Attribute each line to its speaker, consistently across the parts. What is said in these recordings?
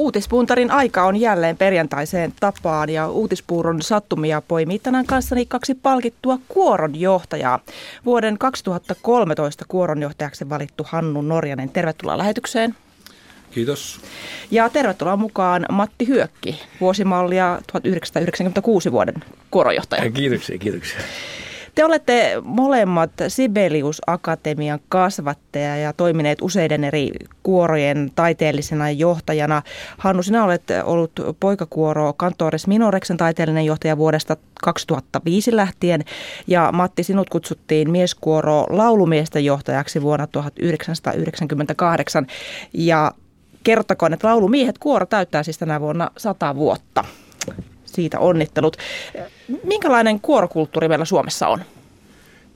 Speaker 1: Uutispuntarin aika on jälleen perjantaiseen tapaan ja uutispuuron sattumia poimii tänään kanssani kaksi palkittua kuoronjohtajaa. Vuoden 2013 kuoronjohtajaksi valittu Hannu Norjanen, tervetuloa lähetykseen.
Speaker 2: Kiitos.
Speaker 1: Ja tervetuloa mukaan Matti Hyökki, vuosimallia 1996 vuoden kuoronjohtaja.
Speaker 3: Kiitoksia, kiitoksia.
Speaker 1: Te olette molemmat Sibelius Akatemian kasvattaja ja toimineet useiden eri kuorojen taiteellisena johtajana. Hannu, sinä olet ollut poikakuoro Kantores Minoreksen taiteellinen johtaja vuodesta 2005 lähtien. Ja Matti, sinut kutsuttiin mieskuoro laulumiesten johtajaksi vuonna 1998 ja kertokoon, että laulumiehet kuoro täyttää siis tänä vuonna 100 vuotta siitä onnittelut. Minkälainen kuorokulttuuri meillä Suomessa on?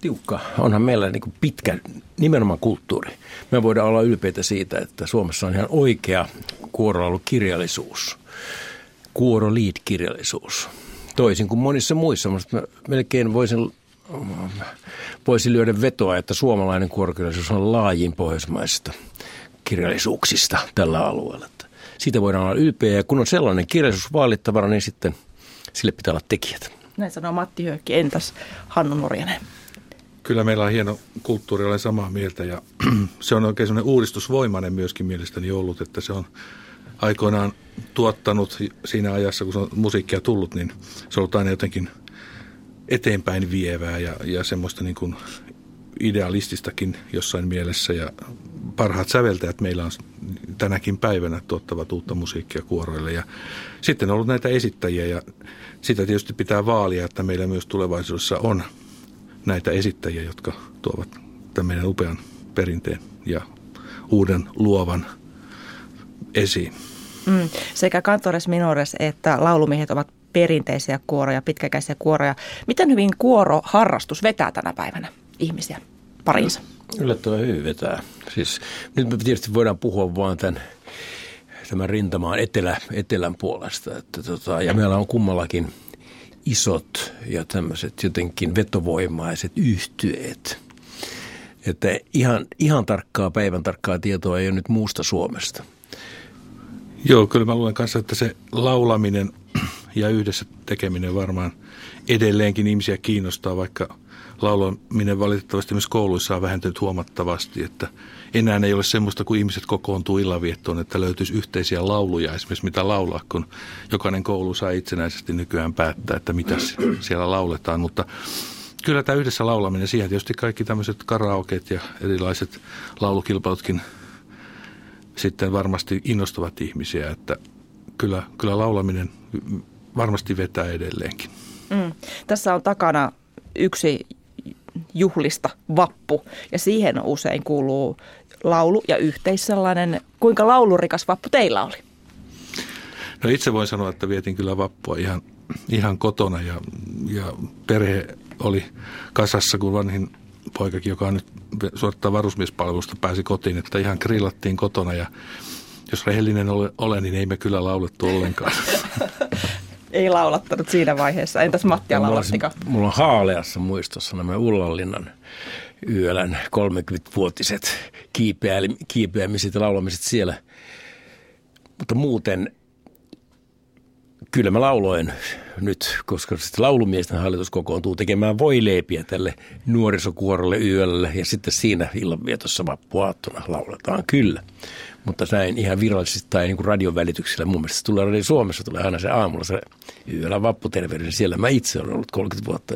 Speaker 3: Tiukka. Onhan meillä niin kuin pitkä nimenomaan kulttuuri. Me voidaan olla ylpeitä siitä, että Suomessa on ihan oikea kuorolaulukirjallisuus. Kuoroliit-kirjallisuus. Toisin kuin monissa muissa. Mä melkein voisin, voisin lyödä vetoa, että suomalainen kuorokirjallisuus on laajin pohjoismaisista kirjallisuuksista tällä alueella. Siitä voidaan olla ylpeä ja kun on sellainen kirjallisuus vaalittavana, niin sitten sille pitää olla tekijät.
Speaker 1: Näin sanoo Matti Höökki. Entäs Hannu Norjanen?
Speaker 2: Kyllä meillä on hieno kulttuuri, olen samaa mieltä ja se on oikein sellainen uudistusvoimainen myöskin mielestäni ollut, että se on aikoinaan tuottanut siinä ajassa, kun se on musiikkia tullut, niin se on ollut aina jotenkin eteenpäin vievää ja, ja semmoista niin kuin idealististakin jossain mielessä ja parhaat säveltäjät meillä on tänäkin päivänä tuottavat uutta musiikkia kuoroille. Ja sitten on ollut näitä esittäjiä ja sitä tietysti pitää vaalia, että meillä myös tulevaisuudessa on näitä esittäjiä, jotka tuovat tämän meidän upean perinteen ja uuden luovan esiin.
Speaker 1: Mm, sekä Cantores Minores että laulumiehet ovat perinteisiä kuoroja, pitkäkäisiä kuoroja. Miten hyvin kuoroharrastus vetää tänä päivänä ihmisiä parinsa?
Speaker 3: Yllättävän hyvin vetää. Siis, nyt me tietysti voidaan puhua vain tämän, tämän rintamaan etelä, etelän puolesta. Että tota, ja meillä on kummallakin isot ja tämmöiset jotenkin vetovoimaiset yhtyeet. Että ihan, ihan tarkkaa päivän tarkkaa tietoa ei ole nyt muusta Suomesta.
Speaker 2: Joo, kyllä mä luulen kanssa, että se laulaminen ja yhdessä tekeminen varmaan edelleenkin ihmisiä kiinnostaa, vaikka laulaminen valitettavasti myös kouluissa on vähentynyt huomattavasti, että enää ei ole semmoista, kun ihmiset kokoontuu illanviettoon, että löytyisi yhteisiä lauluja esimerkiksi mitä laulaa, kun jokainen koulu saa itsenäisesti nykyään päättää, että mitä siellä lauletaan, mutta kyllä tämä yhdessä laulaminen, siihen tietysti kaikki tämmöiset karaoket ja erilaiset laulukilpailutkin sitten varmasti innostavat ihmisiä, että kyllä, kyllä laulaminen varmasti vetää edelleenkin.
Speaker 1: Mm. Tässä on takana yksi juhlista vappu ja siihen usein kuuluu laulu ja yhteis sellainen. Kuinka laulurikas vappu teillä oli?
Speaker 2: No itse voin sanoa, että vietin kyllä vappua ihan, ihan kotona ja, ja perhe oli kasassa, kun vanhin poikakin, joka on nyt suorittaa varusmiespalvelusta, pääsi kotiin, että ihan grillattiin kotona ja jos rehellinen ole, ole niin ei me kyllä laulettu ollenkaan.
Speaker 1: ei laulattanut siinä vaiheessa. Entäs Matti laulattika?
Speaker 3: Mulla on haaleassa muistossa nämä Ullanlinnan yölän 30-vuotiset kiipeämiset ja laulamiset siellä. Mutta muuten kyllä mä lauloin nyt, koska sitten laulumiesten hallitus kokoontuu tekemään voileipiä tälle nuorisokuorolle yölle ja sitten siinä illanvietossa vappuaattona lauletaan kyllä. Mutta näin ihan virallisesti tai niin kuin radion välityksellä. Mun mielestä se tulee Radio Suomessa, tulee aina se aamulla se yöllä vapputerveydessä. Siellä mä itse olen ollut 30 vuotta,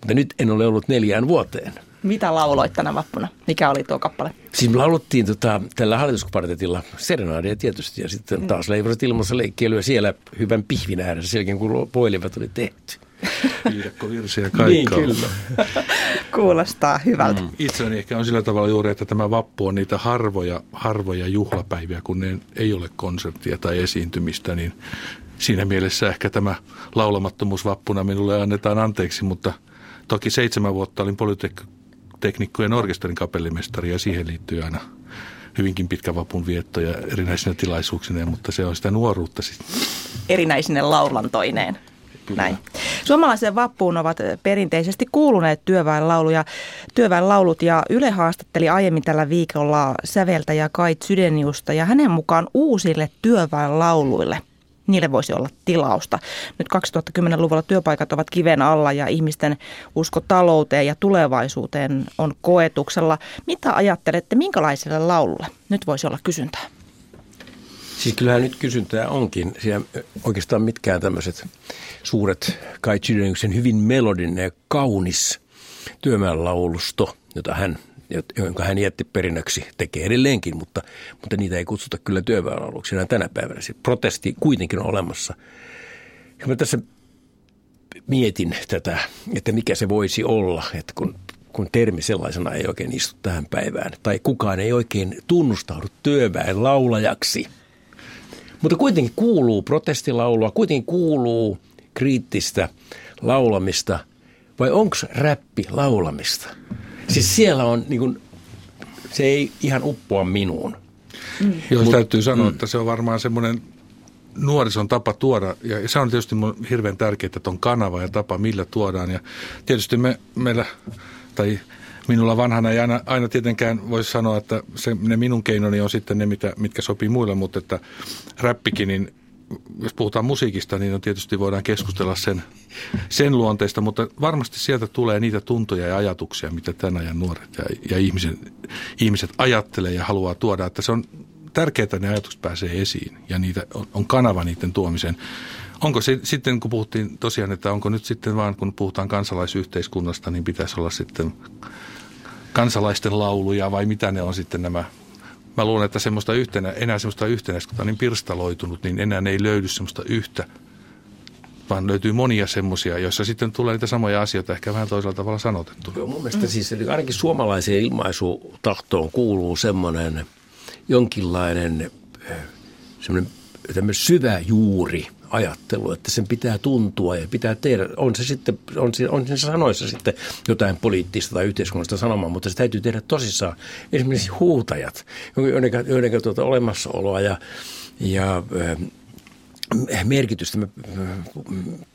Speaker 3: mutta nyt en ole ollut neljään vuoteen.
Speaker 1: Mitä lauloit tänä vappuna? Mikä oli tuo kappale?
Speaker 3: Siis me lauluttiin tota, tällä hallituskvartetilla serenaadia tietysti ja sitten taas leivoset ilmassa leikkielyä siellä hyvän pihvin ääressä selkeän kun poilivat oli tehty.
Speaker 2: Viidakko virsiä kaikkaa. Niin,
Speaker 1: kyllä. Kuulostaa hyvältä. Mm.
Speaker 2: Itseni ehkä on sillä tavalla juuri, että tämä vappu on niitä harvoja, harvoja juhlapäiviä, kun ne ei ole konserttia tai esiintymistä, niin siinä mielessä ehkä tämä laulamattomuus vappuna minulle annetaan anteeksi, mutta toki seitsemän vuotta olin polyteknikkojen orkesterin kapellimestari ja siihen liittyy aina hyvinkin pitkä vapun vietto ja erinäisinä tilaisuuksina, mutta se on sitä nuoruutta sitten.
Speaker 1: Erinäisine laulantoineen. Kyllä. Näin. Suomalaiseen vappuun ovat perinteisesti kuuluneet työväenlaulu ja työväenlaulut ja Yle haastatteli aiemmin tällä viikolla säveltäjä Kait Sydeniusta ja hänen mukaan uusille työväenlauluille – niille voisi olla tilausta. Nyt 2010-luvulla työpaikat ovat kiven alla ja ihmisten usko talouteen ja tulevaisuuteen on koetuksella. Mitä ajattelette, minkälaiselle laululle nyt voisi olla kysyntää?
Speaker 3: Siis kyllähän nyt kysyntää onkin. Siellä oikeastaan mitkään tämmöiset suuret Kai Chideniuksen hyvin melodinen ja kaunis työmäenlaulusto, jota hän jonka hän jätti perinnöksi, tekee edelleenkin, mutta, mutta niitä ei kutsuta kyllä työväenlauluksi enää tänä päivänä. Se protesti kuitenkin on olemassa. Ja mä tässä mietin tätä, että mikä se voisi olla, että kun, kun termi sellaisena ei oikein istu tähän päivään, tai kukaan ei oikein tunnustaudu työväen laulajaksi. Mutta kuitenkin kuuluu protestilaulua, kuitenkin kuuluu kriittistä laulamista, vai onko räppi laulamista? Siis siellä on niin kuin, se ei ihan uppoa minuun.
Speaker 2: Mm. Joo, Mut, täytyy sanoa, mm. että se on varmaan semmoinen nuorison tapa tuoda, ja se on tietysti hirveän tärkeää, että on kanava ja tapa, millä tuodaan. Ja tietysti me, meillä, tai minulla vanhana ei aina, aina tietenkään voisi sanoa, että se, ne minun keinoni on sitten ne, mitä, mitkä sopii muille, mutta että räppikin, niin jos puhutaan musiikista, niin on tietysti voidaan keskustella sen, sen luonteista, mutta varmasti sieltä tulee niitä tuntoja ja ajatuksia, mitä tämän ajan nuoret ja, ja ihmisen, ihmiset ajattelee ja haluaa tuoda. Että se on tärkeää, että ne ajatukset pääsee esiin ja niitä on, on kanava niiden tuomiseen. Onko se sitten, kun puhuttiin tosiaan, että onko nyt sitten vaan, kun puhutaan kansalaisyhteiskunnasta, niin pitäisi olla sitten kansalaisten lauluja vai mitä ne on sitten nämä mä luulen, että semmoista yhtenä, enää semmoista yhtenäistä, kun on niin pirstaloitunut, niin enää ei löydy semmoista yhtä, vaan löytyy monia semmoisia, joissa sitten tulee niitä samoja asioita ehkä vähän toisella tavalla sanotettu.
Speaker 3: Joo, mun mielestä siis eli ainakin suomalaiseen ilmaisutahtoon kuuluu semmoinen jonkinlainen eh, semmoinen syvä juuri – ajattelu, että sen pitää tuntua ja pitää tehdä. On se sitten, on, se, on se sanoissa sitten jotain poliittista tai yhteiskunnallista sanomaa, mutta se täytyy tehdä tosissaan. Esimerkiksi huutajat, joiden, joiden tuota olemassaoloa ja, ja merkitystä. Mä äh,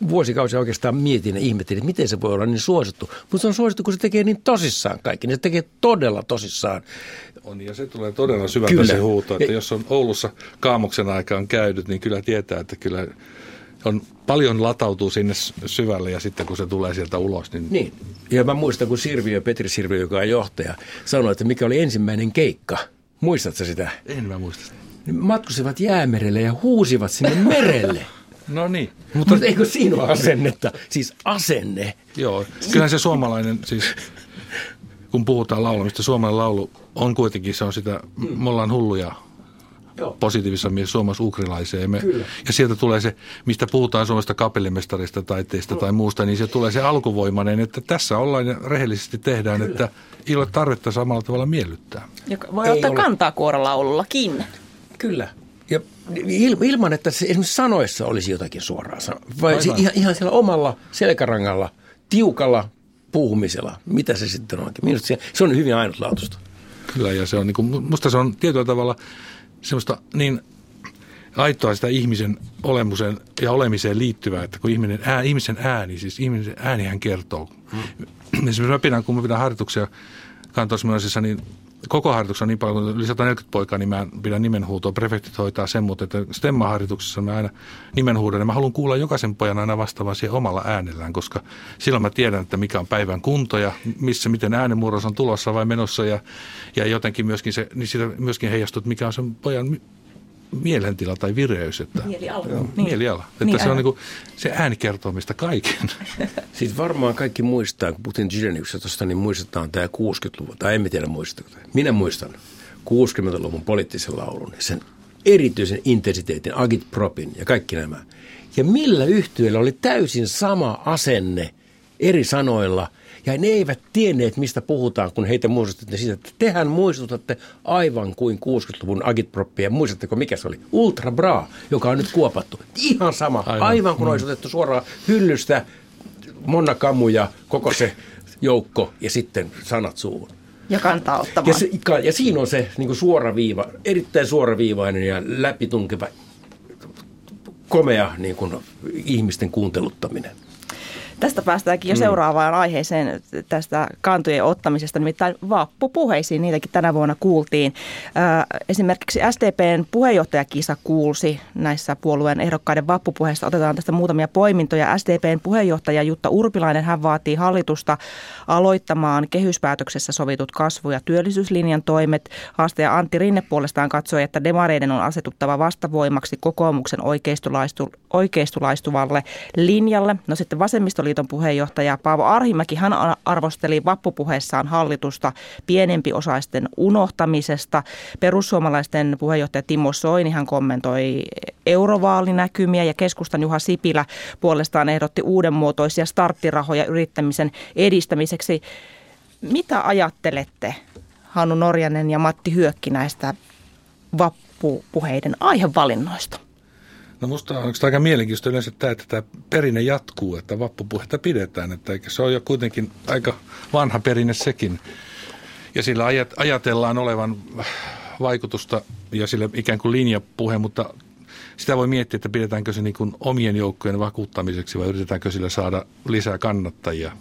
Speaker 3: vuosikausia oikeastaan mietin ja ihmettelin, että miten se voi olla niin suosittu. Mutta se on suosittu, kun se tekee niin tosissaan kaikki. Niin se tekee todella tosissaan.
Speaker 2: On, ja se tulee todella syvältä kyllä. se huuto, että jos on Oulussa kaamuksen aikaan käynyt, niin kyllä tietää, että kyllä on, paljon latautuu sinne syvälle ja sitten kun se tulee sieltä ulos. Niin...
Speaker 3: niin. Ja mä muistan, kun Sirviö, Petri Sirviö, joka on johtaja, sanoi, että mikä oli ensimmäinen keikka. Muistatko sitä?
Speaker 2: En mä muista sitä.
Speaker 3: Niin matkusivat jäämerelle ja huusivat sinne merelle.
Speaker 2: No niin.
Speaker 3: Mutta, Mutta eikö siinä ole asennetta? Siis asenne.
Speaker 2: Joo, kyllä se suomalainen, siis kun puhutaan laulamista, suomalainen laulu on kuitenkin, se on sitä, mm. me ollaan hulluja Joo. positiivisessa mielessä suomalais-ukrilaisia. Ja, me, ja sieltä tulee se, mistä puhutaan suomesta kapellimestarista, taiteesta no. tai muusta, niin se tulee se alkuvoimainen, että tässä ollaan ja rehellisesti tehdään, Kyllä. että ei ole tarvetta samalla tavalla miellyttää.
Speaker 1: Joka voi ei ottaa ole. kantaa kuorolaulullakin.
Speaker 3: Kyllä. Ja ilman, että se esimerkiksi sanoissa olisi jotakin suoraa Vai ihan, ihan siellä omalla selkärangalla, tiukalla puhumisella. Mitä se sitten onkin? Minusta se, se on hyvin ainutlaatuista.
Speaker 2: Kyllä, ja se on, niin kuin, musta se on tietyllä tavalla semmoista niin aitoa sitä ihmisen olemusen ja olemiseen liittyvää, että kun ihminen, ää, ihmisen ääni, siis ihmisen äänihän kertoo. Hmm. Esimerkiksi mä pidän, kun mä pidän harjoituksia kantoismyöisissä, niin koko harjoituksessa on niin paljon, kun yli 140 poikaa, niin mä pidän nimenhuutoa. Prefektit hoitaa sen, mutta että stemmaharjoituksessa mä aina nimenhuudan. Ja mä haluan kuulla jokaisen pojan aina vastaavan siihen omalla äänellään, koska silloin mä tiedän, että mikä on päivän kunto ja missä, miten äänenmurros on tulossa vai menossa. Ja, ja jotenkin myöskin, se, niin siitä myöskin heijastuu, että mikä on sen pojan mielentila tai vireys. Että,
Speaker 1: mieliala.
Speaker 2: Joo, niin. Mieliala. Että niin, se, on niin kuin, se ääni kertoo mistä kaiken.
Speaker 3: Siis varmaan kaikki muistaa, kun puhuttiin tuosta, niin muistetaan tämä 60-luvun, tai emme tiedä muistako. Minä muistan 60-luvun poliittisen laulun, sen erityisen intensiteetin, Agit Propin ja kaikki nämä. Ja millä yhtiöllä oli täysin sama asenne eri sanoilla – ja ne eivät tienneet, mistä puhutaan, kun heitä muistutettiin siitä, että tehän muistutatte aivan kuin 60-luvun agitproppia. Muistatteko, mikä se oli? Ultra Bra, joka on nyt kuopattu. Ihan sama, aivan, aivan kun mm. olisi otettu suoraan hyllystä Monna ja koko se joukko ja sitten sanat suuhun.
Speaker 1: Ja kantaa ottamaan.
Speaker 3: Ja, se, ja siinä on se niin kuin suoraviiva, erittäin suoraviivainen ja läpitunkeva, komea niin kuin, ihmisten kuunteluttaminen.
Speaker 1: Tästä päästäänkin jo mm. seuraavaan aiheeseen tästä kantojen ottamisesta, nimittäin vappupuheisiin, niitäkin tänä vuonna kuultiin. Esimerkiksi SDPn puheenjohtajakisa kuulsi näissä puolueen ehdokkaiden vappupuheista. Otetaan tästä muutamia poimintoja. SDPn puheenjohtaja Jutta Urpilainen, hän vaatii hallitusta aloittamaan kehyspäätöksessä sovitut kasvu- ja työllisyyslinjan toimet. Haastaja Antti Rinne puolestaan katsoi, että demareiden on asetuttava vastavoimaksi kokoomuksen oikeistulaistuvalle linjalle. No sitten vasemmistoliiton puheenjohtaja Paavo Arhimäki, hän arvosteli vappupuheessaan hallitusta pienempiosaisten unohtamisesta. Perussuomalaisten puheenjohtaja Timo Soini, hän kommentoi eurovaalinäkymiä ja keskustan Juha Sipilä puolestaan ehdotti uudenmuotoisia starttirahoja yrittämisen edistämiseksi. Mitä ajattelette, Hannu Norjanen ja Matti Hyökki näistä vappupuheiden aihevalinnoista?
Speaker 2: No musta on aika mielenkiintoista yleensä tämä, että tämä perinne jatkuu, että vappupuhetta pidetään. Että eikä se on jo kuitenkin aika vanha perinne sekin. Ja sillä ajatellaan olevan vaikutusta ja sillä ikään kuin linjapuhe, mutta sitä voi miettiä, että pidetäänkö se niin kuin omien joukkojen vakuuttamiseksi vai yritetäänkö sillä saada lisää kannattajia.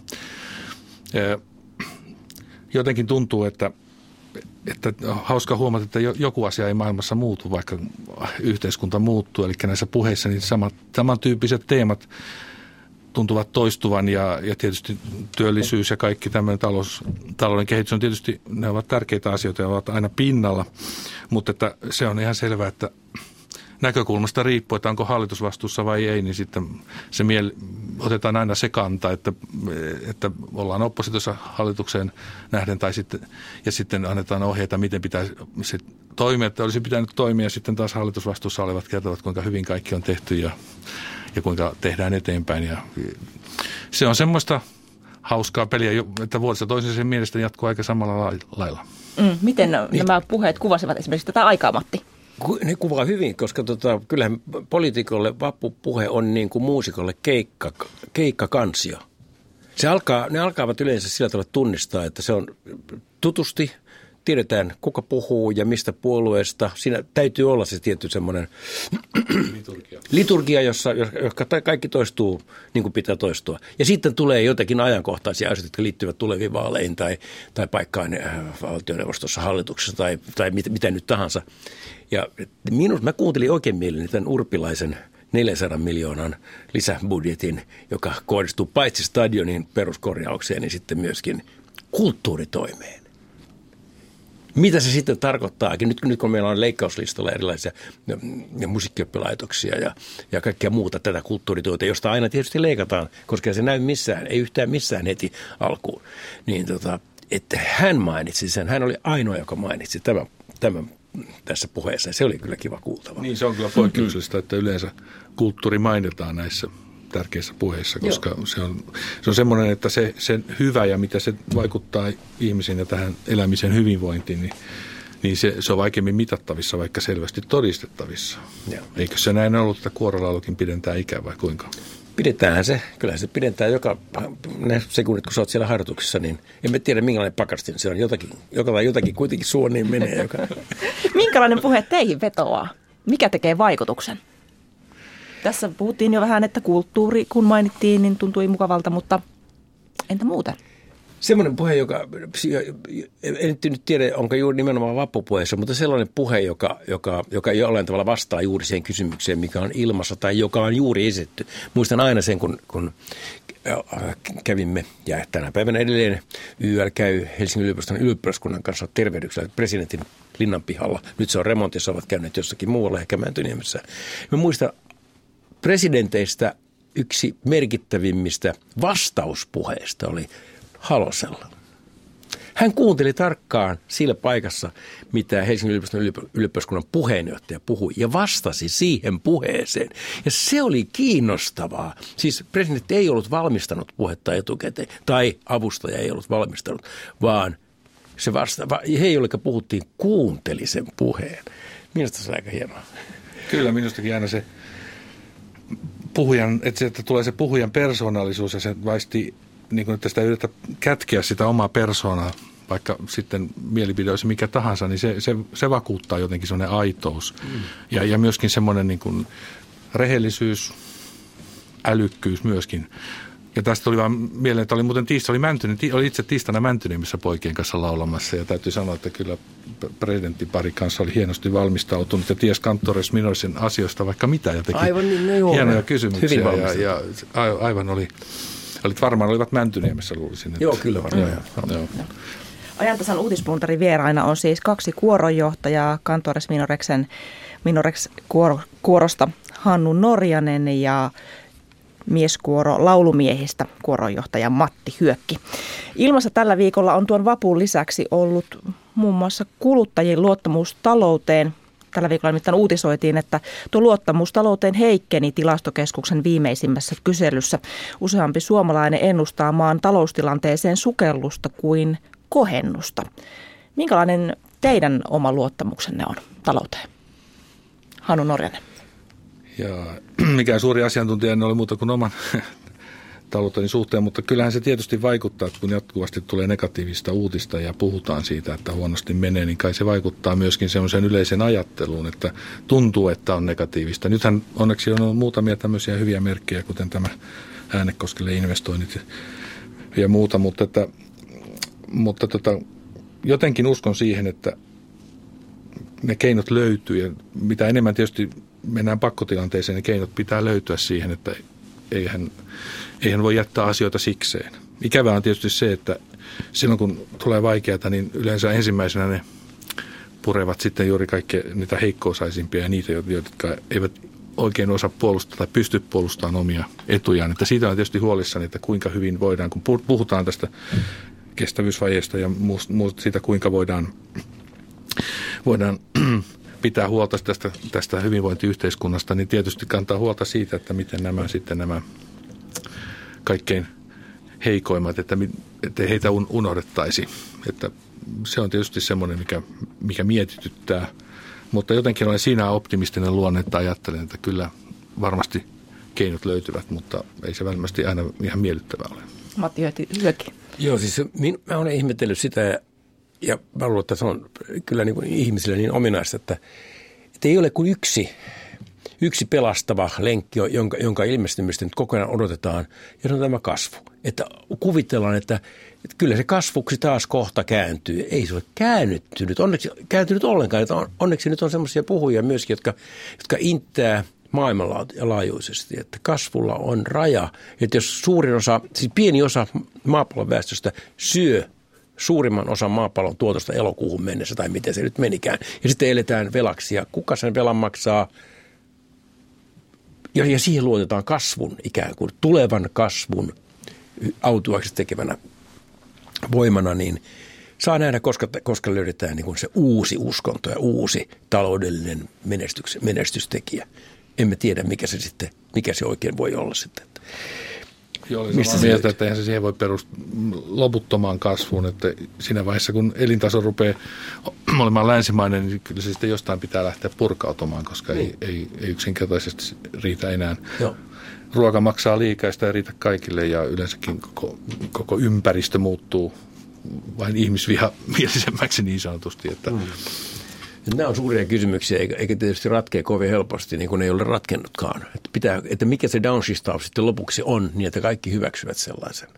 Speaker 2: Jotenkin tuntuu, että että hauska huomata, että joku asia ei maailmassa muutu, vaikka yhteiskunta muuttuu. Eli näissä puheissa niin samat, samantyyppiset teemat tuntuvat toistuvan ja, ja tietysti työllisyys ja kaikki tämmöinen talous, talouden kehitys on tietysti, ne ovat tärkeitä asioita ja ovat aina pinnalla, mutta että se on ihan selvää, että näkökulmasta riippuu, että onko hallitus vastuussa vai ei, niin sitten se miel, otetaan aina se kanta, että, että ollaan oppositiossa hallitukseen nähden tai sitten, ja sitten annetaan ohjeita, miten pitäisi se toimia, että olisi pitänyt toimia. Sitten taas hallitusvastuussa olevat kertovat, kuinka hyvin kaikki on tehty ja, ja kuinka tehdään eteenpäin. Ja se on semmoista hauskaa peliä, että vuodessa toisen sen mielestä jatkuu aika samalla lailla.
Speaker 1: Mm, miten niin. nämä puheet kuvasivat esimerkiksi tätä aikaa, Matti?
Speaker 3: Ne kuvaa hyvin, koska tota, kyllähän poliitikolle vappupuhe on niin kuin muusikolle keikka, keikkakansio. Se alkaa, ne alkaavat yleensä sillä tavalla tunnistaa, että se on tutusti, tiedetään kuka puhuu ja mistä puolueesta. Siinä täytyy olla se tietty semmoinen liturgia, liturgia jossa, joka kaikki toistuu niin kuin pitää toistua. Ja sitten tulee jotakin ajankohtaisia asioita, jotka liittyvät tuleviin vaaleihin tai, tai paikkaan äh, valtioneuvostossa, hallituksessa tai, tai mitä, mitä nyt tahansa. Ja minus, mä kuuntelin oikein mielelläni tämän Urpilaisen 400 miljoonan lisäbudjetin, joka kohdistuu paitsi stadionin peruskorjaukseen, niin sitten myöskin kulttuuritoimeen. Mitä se sitten tarkoittaakin? Nyt, nyt kun meillä on leikkauslistalla erilaisia ja musiikkioppilaitoksia ja, ja kaikkea muuta tätä kulttuurituota, josta aina tietysti leikataan, koska se näy missään, ei yhtään missään heti alkuun. Niin tota, että hän mainitsi sen, hän oli ainoa, joka mainitsi tämän, tämän tässä puheessa. Se oli kyllä kiva kuultava.
Speaker 2: Niin, se on kyllä poikkeuksellista, että yleensä kulttuuri mainitaan näissä tärkeissä puheissa, koska Joo. se on, se on semmoinen, että se, se hyvä ja mitä se vaikuttaa ihmisiin ja tähän elämisen hyvinvointiin, niin, niin se, se on vaikeammin mitattavissa, vaikka selvästi todistettavissa. Joo. Eikö se näin ollut, että kuorolaulukin pidentää ikää vai kuinka?
Speaker 3: Pidetään se. Kyllä se pidentää joka ne sekunnit, kun sä oot siellä harjoituksessa, niin emme tiedä minkälainen pakastin se on. Jotakin, joka jotakin kuitenkin suoniin menee. Joka...
Speaker 1: Minkälainen puhe teihin vetoaa? Mikä tekee vaikutuksen? Tässä puhuttiin jo vähän, että kulttuuri, kun mainittiin, niin tuntui mukavalta, mutta entä muuten?
Speaker 3: Semmoinen puhe, joka, en nyt tiedä, onko juuri nimenomaan vappupuheessa, mutta sellainen puhe, joka, joka, joka jollain tavalla vastaa juuri siihen kysymykseen, mikä on ilmassa tai joka on juuri esitetty. Muistan aina sen, kun, kun kävimme, ja tänä päivänä edelleen YL käy Helsingin yliopiston yliopiskunnan kanssa tervehdyksellä presidentin linnan pihalla. Nyt se on remontissa, ovat käyneet jossakin muualla, ehkä Mäntyniemessä. Mä muistan presidenteistä yksi merkittävimmistä vastauspuheista oli Halosella. Hän kuunteli tarkkaan sillä paikassa, mitä Helsingin yliopiston yliopiston puheenjohtaja puhui, ja vastasi siihen puheeseen. Ja se oli kiinnostavaa. Siis presidentti ei ollut valmistanut puhetta etukäteen, tai avustaja ei ollut valmistanut, vaan se vasta, he, joille puhuttiin, kuunteli sen puheen. Minusta se on aika hienoa.
Speaker 2: Kyllä, minustakin aina se puhujan, että, se, että tulee se puhujan persoonallisuus ja se vaisti, niin kuin, että sitä yritä kätkeä sitä omaa persoonaa, vaikka sitten mielipide olisi mikä tahansa, niin se, se, se vakuuttaa jotenkin semmoinen aitous. Mm. Ja, ja myöskin semmoinen niin kuin rehellisyys, älykkyys myöskin Ja tästä tuli vaan mieleen, että oli muuten tiista, oli, Mäntynen, oli itse tiistaina Mäntyniemessä poikien kanssa laulamassa. Ja täytyy sanoa, että kyllä presidenttipari kanssa oli hienosti valmistautunut ja ties Kantores Minorisin asioista vaikka mitä. Ja teki
Speaker 3: aivan niin, no joo,
Speaker 2: hienoja kysymyksiä. Hyvin ja, ja, aivan oli, olit varmaan olivat Mäntyniemessä luulisin. Että,
Speaker 3: joo, kyllä varmaan. Joo, joo. joo.
Speaker 1: Ajantasan uutispuntarin vieraina on siis kaksi kuoronjohtajaa Kantores Minoreksen Minorex kuorosta Hannu Norjanen ja mieskuoro laulumiehistä kuoronjohtaja Matti Hyökki. Ilmassa tällä viikolla on tuon vapun lisäksi ollut muun muassa kuluttajien luottamus talouteen. Tällä viikolla nimittäin uutisoitiin, että tuo luottamus talouteen heikkeni tilastokeskuksen viimeisimmässä kyselyssä. Useampi suomalainen ennustaa maan taloustilanteeseen sukellusta kuin kohennusta. Minkälainen teidän oma luottamuksenne on talouteen? Hanu Norjanen.
Speaker 2: Ja mikään suuri asiantuntija en ole muuta kuin oman talouteni suhteen, mutta kyllähän se tietysti vaikuttaa, kun jatkuvasti tulee negatiivista uutista ja puhutaan siitä, että huonosti menee, niin kai se vaikuttaa myöskin semmoiseen yleiseen ajatteluun, että tuntuu, että on negatiivista. Nythän onneksi on ollut muutamia tämmöisiä hyviä merkkejä, kuten tämä äänekoskelle investoinnit ja muuta, mutta, että, mutta tota, jotenkin uskon siihen, että ne keinot löytyy ja mitä enemmän tietysti mennään pakkotilanteeseen, niin keinot pitää löytyä siihen, että eihän, eihän voi jättää asioita sikseen. Ikävää on tietysti se, että silloin kun tulee vaikeata, niin yleensä ensimmäisenä ne purevat sitten juuri kaikkia niitä heikkoosaisimpia ja niitä, jotka eivät oikein osaa puolustaa tai pysty puolustamaan omia etujaan. Että siitä on tietysti huolissani, että kuinka hyvin voidaan, kun puhutaan tästä kestävyysvajeesta ja muusta siitä, kuinka voidaan, voidaan pitää huolta tästä, tästä hyvinvointiyhteiskunnasta, niin tietysti kantaa huolta siitä, että miten nämä sitten nämä kaikkein heikoimmat, että, että heitä unohdettaisi. Että se on tietysti semmoinen, mikä, mikä mietityttää. Mutta jotenkin olen siinä optimistinen luonne, että ajattelen, että kyllä varmasti keinot löytyvät, mutta ei se välttämättä aina ihan miellyttävää ole.
Speaker 1: Matti Hyöki.
Speaker 3: Joo, siis mä olen ihmetellyt sitä ja mä luulen, että se on kyllä niin kuin ihmisille niin ominaista, että, että ei ole kuin yksi, yksi pelastava lenkki, jonka, jonka ilmestymistä nyt koko ajan odotetaan, ja se on tämä kasvu. Että kuvitellaan, että, että kyllä se kasvuksi taas kohta kääntyy. Ei se ole käännyttynyt, onneksi kääntynyt ollenkaan. Että on, onneksi nyt on sellaisia puhujia myöskin, jotka, jotka inttää maailmanlaajuisesti, että kasvulla on raja. Että jos suurin osa, siis pieni osa maapallon väestöstä syö suurimman osan maapallon tuotosta elokuuhun mennessä, tai miten se nyt menikään. Ja sitten eletään velaksi, ja kuka sen velan maksaa? Ja, ja siihen luotetaan kasvun ikään kuin, tulevan kasvun autuaksi tekevänä voimana, niin saa nähdä, koska, koska löydetään niin kuin se uusi uskonto ja uusi taloudellinen menestystekijä. Emme tiedä, mikä se sitten, mikä se oikein voi olla sitten.
Speaker 2: Joo, Mistä se mieltä, että eihän se siihen voi perustua loputtomaan kasvuun, että siinä vaiheessa kun elintaso rupeaa olemaan länsimainen, niin kyllä se sitten jostain pitää lähteä purkautumaan, koska niin. ei, ei, ei yksinkertaisesti riitä enää. Joo. Ruoka maksaa liikaa, sitä ei riitä kaikille ja yleensäkin koko, koko ympäristö muuttuu vain ihmisviha mielisemmäksi niin sanotusti, että mm
Speaker 3: Nämä on suuria kysymyksiä, eikä, tietysti ratkea kovin helposti, niin kuin ei ole ratkennutkaan. Että, pitää, että mikä se downshistaus sitten lopuksi on, niin että kaikki hyväksyvät sellaisen.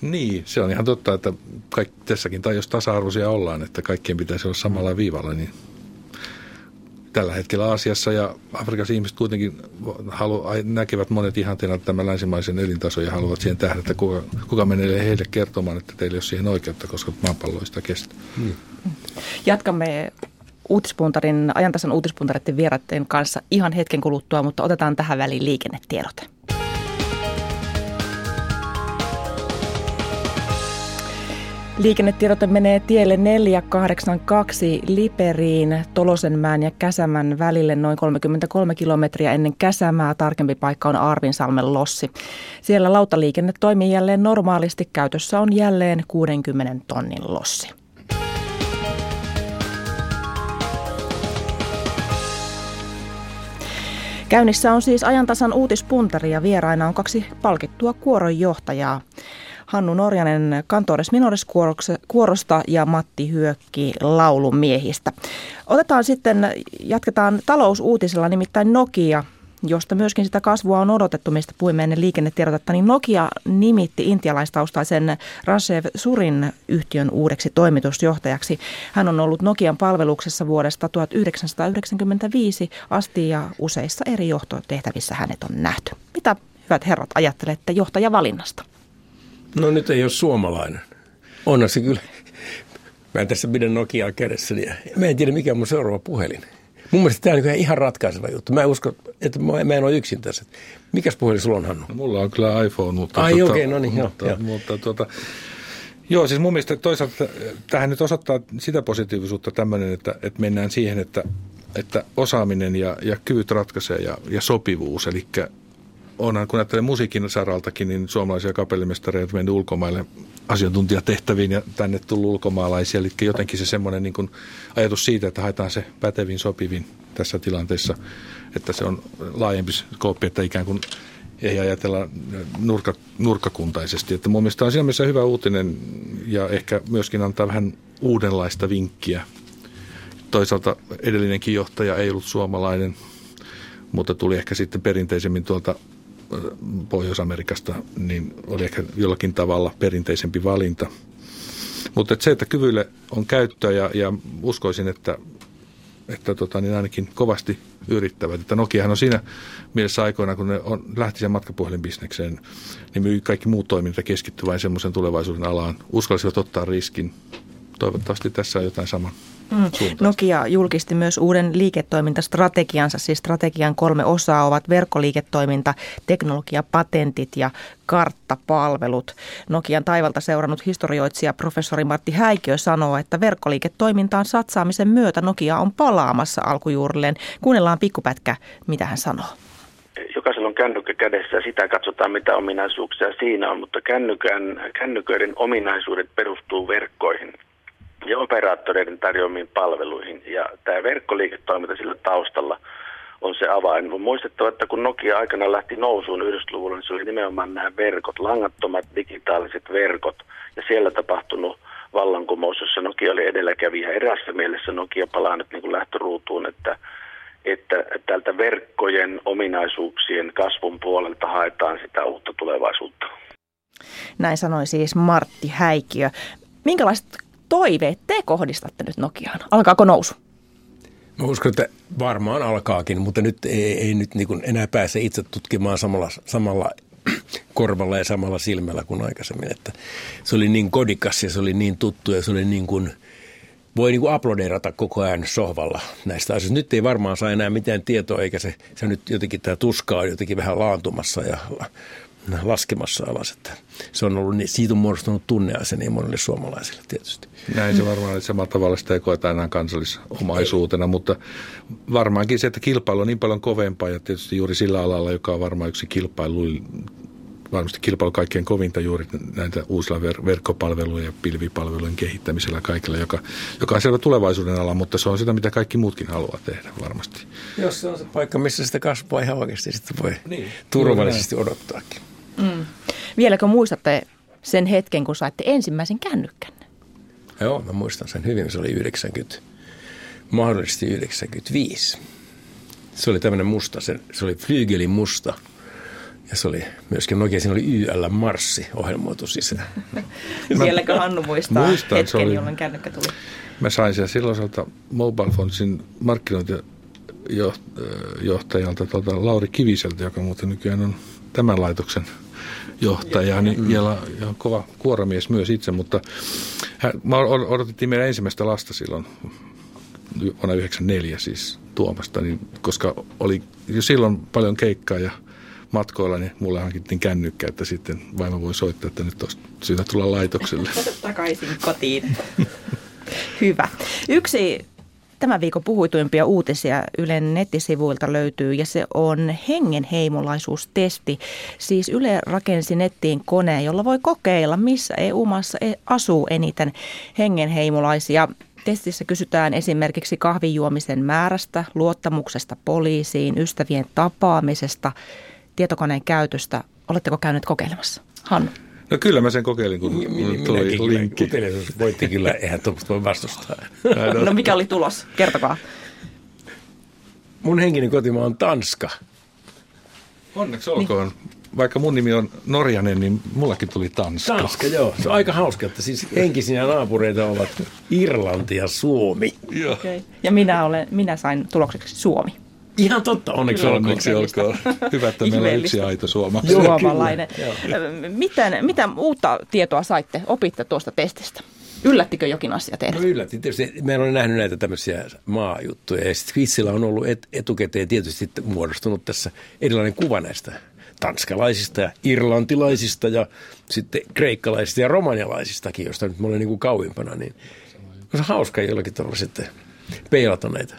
Speaker 2: Niin, se on ihan totta, että kaikki, tässäkin, tai jos tasa-arvoisia ollaan, että kaikkien pitäisi olla samalla viivalla, niin tällä hetkellä Aasiassa ja Afrikassa ihmiset kuitenkin halu, näkevät monet ihanteena tämän länsimaisen elintason ja haluavat siihen tähdä, että kuka, kuka menee heille kertomaan, että teillä ei ole siihen oikeutta, koska maapalloista kestää. Hmm.
Speaker 1: Jatkamme uutispuntarin, ajantasan uutispuntareiden vieraiden kanssa ihan hetken kuluttua, mutta otetaan tähän väliin liikennetiedote. Liikennetiedote menee tielle 482 Liperiin Tolosenmään ja Käsämän välille noin 33 kilometriä ennen Käsämää. Tarkempi paikka on Arvinsalmen Lossi. Siellä lautaliikenne toimii jälleen normaalisti. Käytössä on jälleen 60 tonnin lossi. Käynnissä on siis ajantasan uutispuntari ja vieraina on kaksi palkittua kuoronjohtajaa. Hannu Norjanen Kantores Minores kuorosta ja Matti Hyökki laulumiehistä. Otetaan sitten, jatketaan talousuutisella, nimittäin Nokia josta myöskin sitä kasvua on odotettu, mistä puhuimme ennen liikennetiedotetta, niin Nokia nimitti intialaistaustaisen Rashev Surin yhtiön uudeksi toimitusjohtajaksi. Hän on ollut Nokian palveluksessa vuodesta 1995 asti ja useissa eri johtotehtävissä hänet on nähty. Mitä hyvät herrat ajattelette johtajavalinnasta?
Speaker 3: No nyt ei ole suomalainen. Onhan kyllä. Mä en tässä pidä Nokiaa kädessäni. Mä en tiedä mikä on mun seuraava puhelin. Mun mielestä tämä on ihan ratkaiseva juttu. Mä en usko, että mä, en ole yksin tässä. Mikäs puhelin sulla on, Hannu?
Speaker 2: No, mulla on kyllä iPhone, mutta...
Speaker 3: Ai tuota, okei, okay, no niin,
Speaker 2: mutta,
Speaker 3: joo,
Speaker 2: mutta, tuota, Joo, siis mun mielestä toisaalta tähän nyt osoittaa sitä positiivisuutta tämmöinen, että, että mennään siihen, että, että osaaminen ja, ja kyvyt ratkaisee ja, ja sopivuus. Eli onhan, kun ajattelee musiikin saraltakin, niin suomalaisia kapellimestareita mennyt ulkomaille asiantuntijatehtäviin ja tänne tullut ulkomaalaisia. Eli jotenkin se semmoinen niin kuin ajatus siitä, että haetaan se pätevin sopivin tässä tilanteessa, että se on laajempi kooppi, että ikään kuin ei ajatella nurka, nurkkakuntaisesti. Että mun mielestä on siinä mielessä hyvä uutinen ja ehkä myöskin antaa vähän uudenlaista vinkkiä. Toisaalta edellinenkin johtaja ei ollut suomalainen, mutta tuli ehkä sitten perinteisemmin tuolta Pohjois-Amerikasta, niin oli ehkä jollakin tavalla perinteisempi valinta. Mutta et se, että kyvyille on käyttöä ja, ja uskoisin, että, että tota, niin ainakin kovasti yrittävät. Että Nokiahan on siinä mielessä aikoina, kun ne on, lähti sen matkapuhelinbisnekseen, niin myy kaikki muut toiminta keskittyy vain semmoisen tulevaisuuden alaan. Uskalsivat ottaa riskin. Toivottavasti tässä on jotain samaa. Mm.
Speaker 1: Nokia julkisti myös uuden liiketoimintastrategiansa, siis strategian kolme osaa ovat verkkoliiketoiminta, teknologia, patentit ja karttapalvelut. Nokian taivalta seurannut historioitsija professori Martti Häikiö sanoo, että verkkoliiketoimintaan satsaamisen myötä Nokia on palaamassa alkujuurilleen. Kuunnellaan pikkupätkä, mitä hän sanoo
Speaker 4: jokaisella on kännykkä kädessä ja sitä katsotaan, mitä ominaisuuksia siinä on, mutta kännykän, kännyköiden ominaisuudet perustuu verkkoihin ja operaattoreiden tarjoamiin palveluihin. Ja tämä verkkoliiketoiminta sillä taustalla on se avain. On muistettava, että kun Nokia aikana lähti nousuun 90-luvulla, niin se oli nimenomaan nämä verkot, langattomat digitaaliset verkot. Ja siellä tapahtunut vallankumous, jossa Nokia oli edelläkävijä. Erässä mielessä Nokia palaa nyt niin kuin lähtöruutuun, että, että tältä verkkojen ominaisuuksien kasvun puolelta haetaan sitä uutta tulevaisuutta.
Speaker 1: Näin sanoi siis Martti Häikiö. Minkälaiset toiveet te kohdistatte nyt Nokiaan? Alkaako nousu?
Speaker 3: Mä uskon, että varmaan alkaakin, mutta nyt ei, ei nyt niin enää pääse itse tutkimaan samalla, samalla korvalla ja samalla silmällä kuin aikaisemmin. Että se oli niin kodikas ja se oli niin tuttu ja se oli niin kuin, voi niin kuin aplodeerata koko ajan sohvalla näistä asioista. Nyt ei varmaan saa enää mitään tietoa, eikä se, se nyt jotenkin tämä tuska on jotenkin vähän laantumassa ja laskemassa alas. Että se on ollut, niin, siitä on muodostunut niin monille suomalaisille tietysti.
Speaker 2: Näin se varmaan, että samalla tavalla sitä ei koeta enää kansallisomaisuutena, mutta varmaankin se, että kilpailu on niin paljon kovempaa ja tietysti juuri sillä alalla, joka on varmaan yksi kilpailu, varmasti kilpailu kaikkein kovinta juuri näitä uusilla ver- verkkopalvelujen ja pilvipalvelujen kehittämisellä kaikilla, joka, joka on selvä tulevaisuuden ala, mutta se on sitä, mitä kaikki muutkin haluaa tehdä varmasti.
Speaker 3: Jos se on se paikka, missä sitä kasvua ihan oikeasti sitten voi niin, turvallisesti odottaakin. Mm.
Speaker 1: Vieläkö muistatte sen hetken, kun saitte ensimmäisen kännykkän?
Speaker 3: Joo, mä muistan sen hyvin. Se oli 90, mahdollisesti 95. Se oli tämmöinen musta, se, se oli flygelin musta. Ja se oli myöskin Nokia, siinä oli YL Marssi ohjelmoitu sisään.
Speaker 1: Sielläkö Hannu muistaa muistan, hetken, oli, jolloin kännykkä tuli?
Speaker 2: Mä sain sen silloiselta Mobile Phonesin markkinointijohtajalta tuota Lauri Kiviseltä, joka muuten nykyään on tämän laitoksen johtaja, niin, mm. ja, ja kova kuoramies myös itse, mutta hän, mä odotettiin meidän ensimmäistä lasta silloin vuonna 94 siis Tuomasta, niin, koska oli jo silloin paljon keikkaa ja matkoilla, niin mulle hankittiin kännykkä, että sitten vaimo voi soittaa, että nyt olisi syytä tulla laitokselle.
Speaker 1: Takaisin kotiin. Hyvä. Yksi Tämän viikon puhuituimpia uutisia Ylen nettisivuilta löytyy ja se on hengenheimolaisuustesti. Siis Yle rakensi nettiin koneen, jolla voi kokeilla, missä EU-maassa e- asuu eniten hengenheimolaisia. Testissä kysytään esimerkiksi kahvijuomisen määrästä, luottamuksesta poliisiin, ystävien tapaamisesta, tietokoneen käytöstä. Oletteko käyneet kokeilemassa? Hannu.
Speaker 2: No kyllä mä sen kokeilin, kun
Speaker 3: Minäkin tuli linkki. Uteliaisuus voitti kyllä, eihän tuommoista voi vastustaa.
Speaker 1: no mikä oli tulos? Kertokaa.
Speaker 3: Mun henkinen kotimaa on Tanska.
Speaker 2: Onneksi olkoon. Niin. Vaikka mun nimi on Norjanen, niin mullakin tuli Tanska.
Speaker 3: Tanska, joo. Se on aika hauska, että siis henkisiä naapureita ovat Irlanti ja Suomi.
Speaker 1: Joo. Okay. Ja minä, olen, minä sain tulokseksi Suomi.
Speaker 3: Ihan totta, onneksi olkoon.
Speaker 2: Onneksi olkoon. Hyvä, että meillä on yksi aito suoma.
Speaker 1: Suomalainen. Miten, mitä uutta tietoa saitte, opitte tuosta testistä? Yllättikö jokin asia teidät?
Speaker 3: No yllätti. Tietysti meillä on nähnyt näitä tämmöisiä maajuttuja ja sitten Kvitsillä on ollut et, etukäteen tietysti muodostunut tässä erilainen kuva näistä tanskalaisista ja irlantilaisista ja sitten kreikkalaisista ja romanialaisistakin, joista nyt mä olen niin kuin kauimpana, niin on se hauska jollakin tavalla sitten peilata näitä,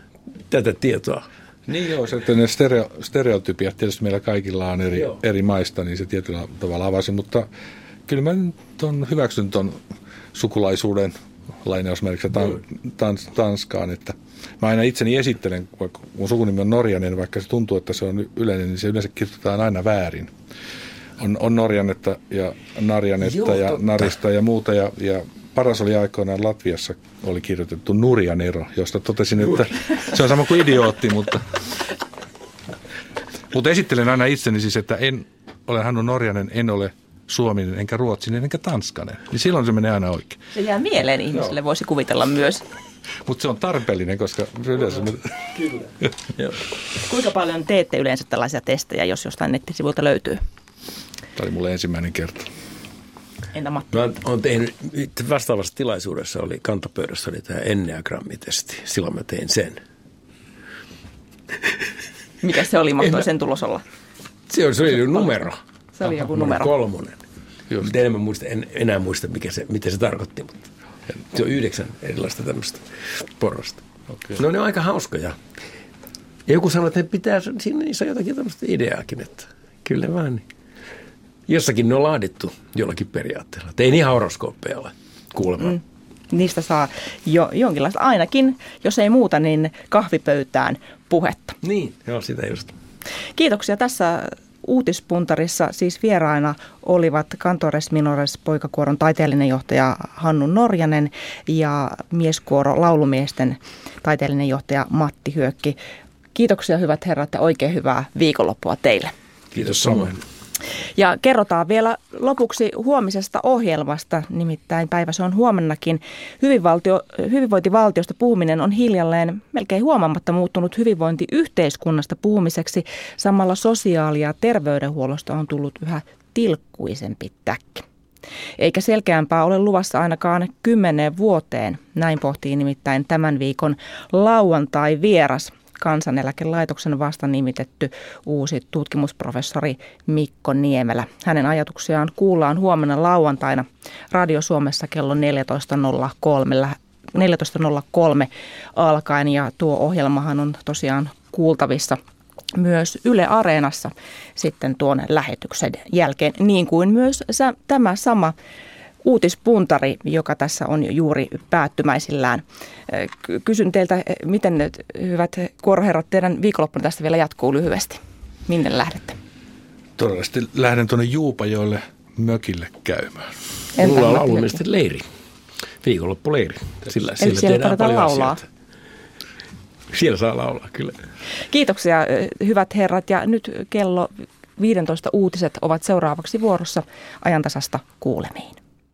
Speaker 3: tätä tietoa.
Speaker 2: Niin joo, se, ne stereo, stereotypiat tietysti meillä kaikilla on eri, eri maista, niin se tietyllä tavalla avasi, mutta kyllä mä nyt on hyväksynyt tuon sukulaisuuden lainausmerkissä tan, tans, Tanskaan, että mä aina itseni esittelen, vaikka mun sukunimi on Norjanen, vaikka se tuntuu, että se on yleinen, niin se yleensä kirjoitetaan aina väärin. On, on Norjanetta ja Narjanetta Joo, ja totta. Narista ja muuta, ja, ja paras oli aikoinaan Latviassa oli kirjoitettu Nurjanero, josta totesin, että se on sama kuin idiootti, mutta, mutta esittelen aina itseni siis, että en ole Hannu Norjanen, en ole suominen, enkä ruotsinen, enkä tanskanen. Niin silloin se menee aina oikein.
Speaker 1: Se jää mieleen ihmiselle, voisi kuvitella myös.
Speaker 2: Mutta se on tarpeellinen, koska yleensä...
Speaker 1: Kyllä. Kuinka paljon teette yleensä tällaisia testejä, jos jostain nettisivuilta löytyy?
Speaker 2: Tämä oli mulle ensimmäinen kerta.
Speaker 1: Entä Matti?
Speaker 3: Mä oon tehnyt, vastaavassa tilaisuudessa oli kantapöydässä oli tämä enneagrammitesti. Silloin mä tein sen.
Speaker 1: Mikä se oli, mahtoi sen tulos olla?
Speaker 3: Se oli, se oli numero.
Speaker 1: Se oli joku numero.
Speaker 3: Kolmonen. Just. Enemmän muista, en enää muista, mikä se, mitä se tarkoitti, mutta se on yhdeksän erilaista tämmöistä porrasta. Okay. No ne on aika hauskoja. Ja joku sanoi, että pitää, siinä on jotakin tämmöistä ideaakin, että kyllä vaan niin. Jossakin ne on laadittu jollakin periaatteella. Tein ihan horoskooppeja ole kuulemma. Mm.
Speaker 1: Niistä saa jo, jonkinlaista, ainakin jos ei muuta, niin kahvipöytään puhetta.
Speaker 3: Niin, joo sitä just.
Speaker 1: Kiitoksia tässä uutispuntarissa siis vieraina olivat Kantores Minores poikakuoron taiteellinen johtaja Hannu Norjanen ja mieskuoro laulumiesten taiteellinen johtaja Matti Hyökki. Kiitoksia hyvät herrat ja oikein hyvää viikonloppua teille.
Speaker 3: Kiitos samoin.
Speaker 1: Ja kerrotaan vielä lopuksi huomisesta ohjelmasta, nimittäin päivä se on huomennakin. Hyvinvaltio, hyvinvointivaltiosta puhuminen on hiljalleen melkein huomaamatta muuttunut hyvinvointiyhteiskunnasta puhumiseksi. Samalla sosiaali- ja terveydenhuollosta on tullut yhä tilkkuisempi täkki. Eikä selkeämpää ole luvassa ainakaan kymmeneen vuoteen, näin pohtii nimittäin tämän viikon lauantai vieras kansaneläkelaitoksen vasta nimitetty uusi tutkimusprofessori Mikko Niemelä. Hänen ajatuksiaan kuullaan huomenna lauantaina Radio Suomessa kello 14.03 14.03 alkaen ja tuo ohjelmahan on tosiaan kuultavissa myös Yle Areenassa sitten tuon lähetyksen jälkeen, niin kuin myös tämä sama uutispuntari, joka tässä on juuri päättymäisillään. Kysyn teiltä, miten nyt, hyvät kuoroherrat, teidän viikonloppuna tästä vielä jatkuu lyhyesti. Minne lähdette?
Speaker 2: Todellisesti lähden tuonne Juupajoille mökille käymään.
Speaker 3: Entä Mulla on laulumiesten leiri, viikonloppuleiri. Sillä,
Speaker 1: Eli sillä siellä tehdään laulaa. Asioita.
Speaker 3: Siellä saa laulaa, kyllä.
Speaker 1: Kiitoksia hyvät herrat ja nyt kello 15 uutiset ovat seuraavaksi vuorossa ajantasasta kuulemiin.